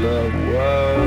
Love was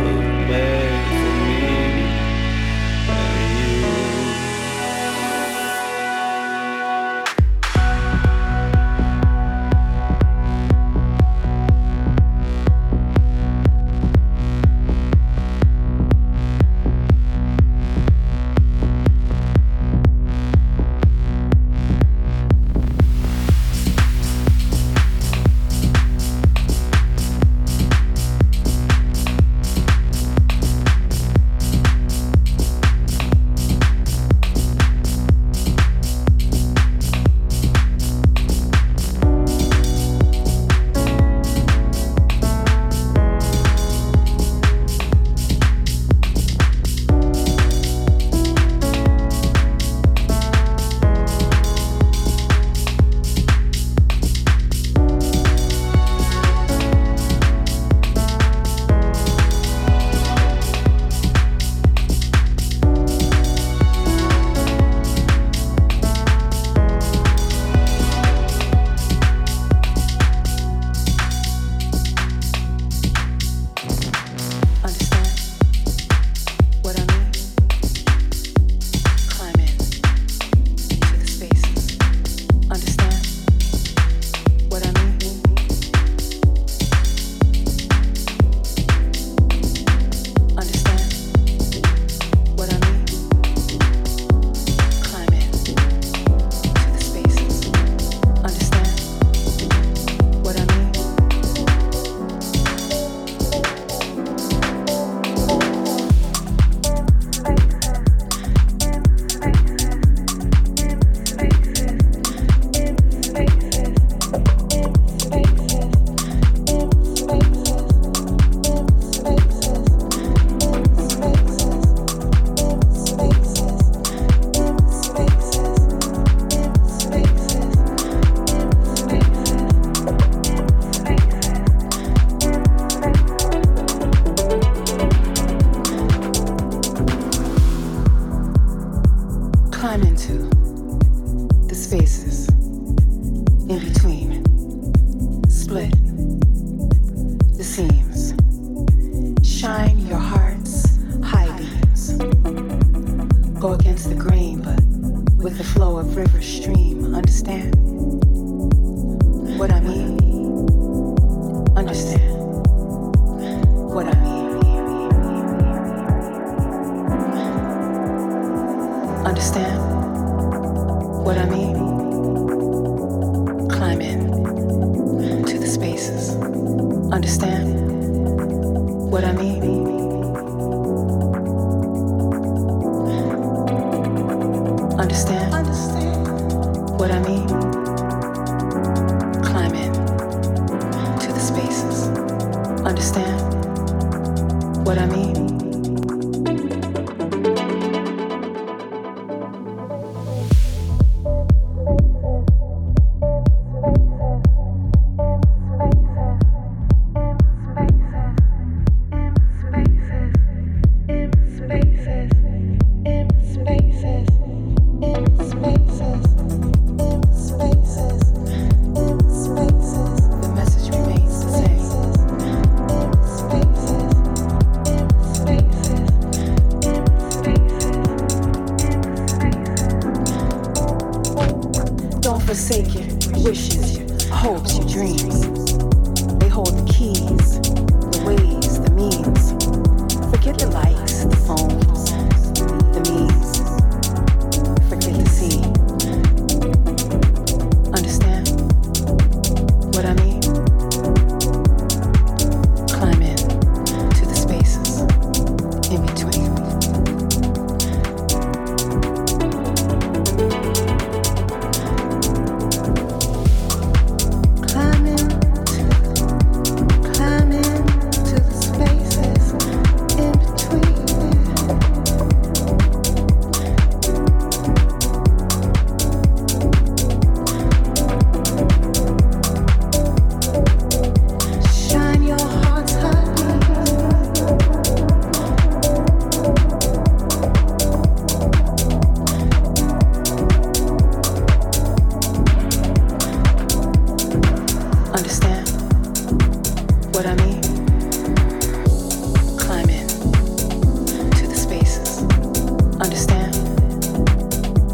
between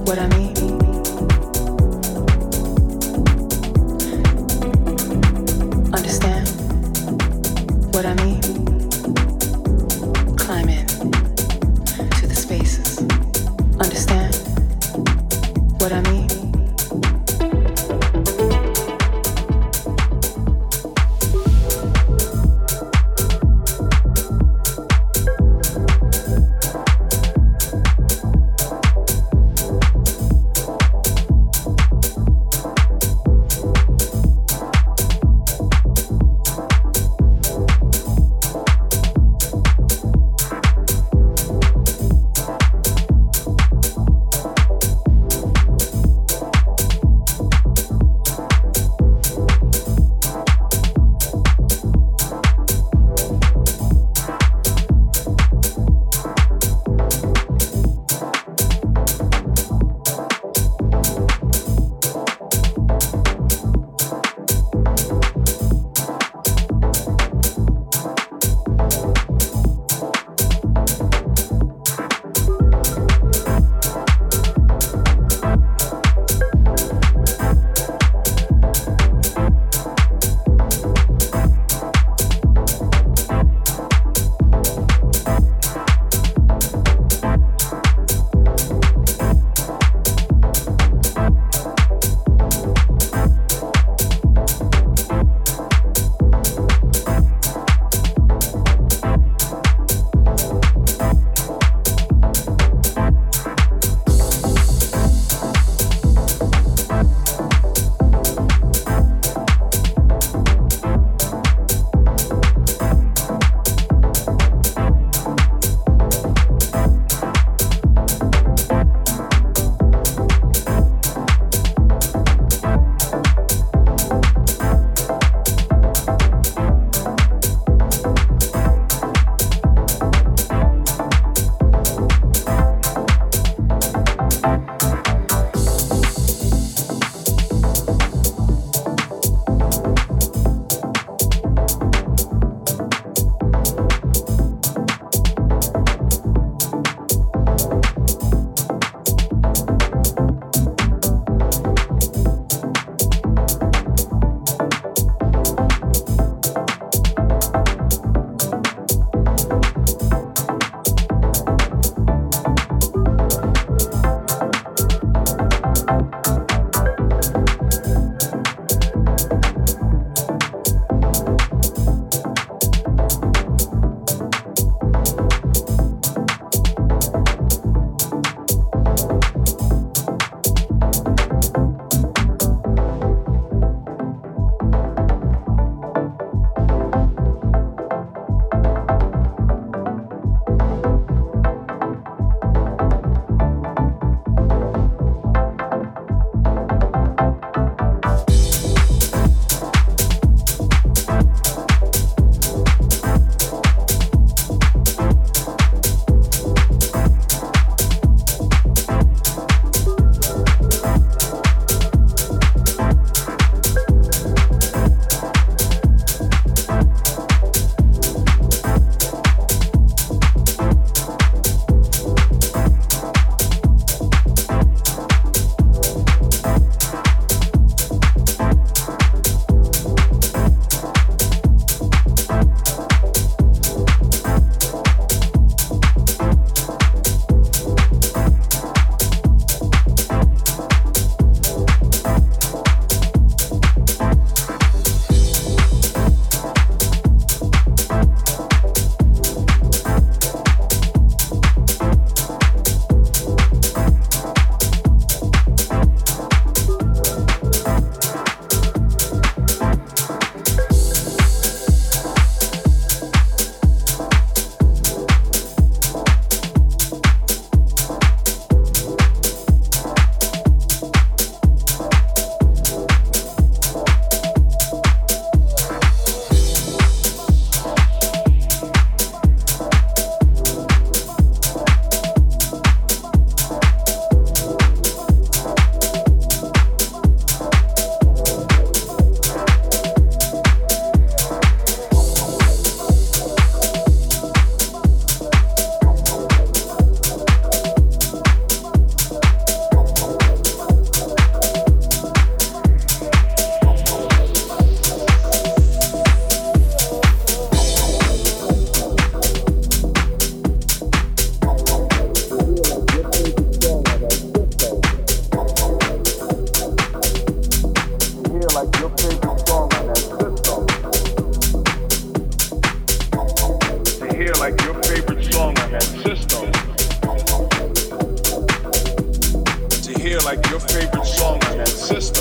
what I mean. To hear like your favorite song on that system.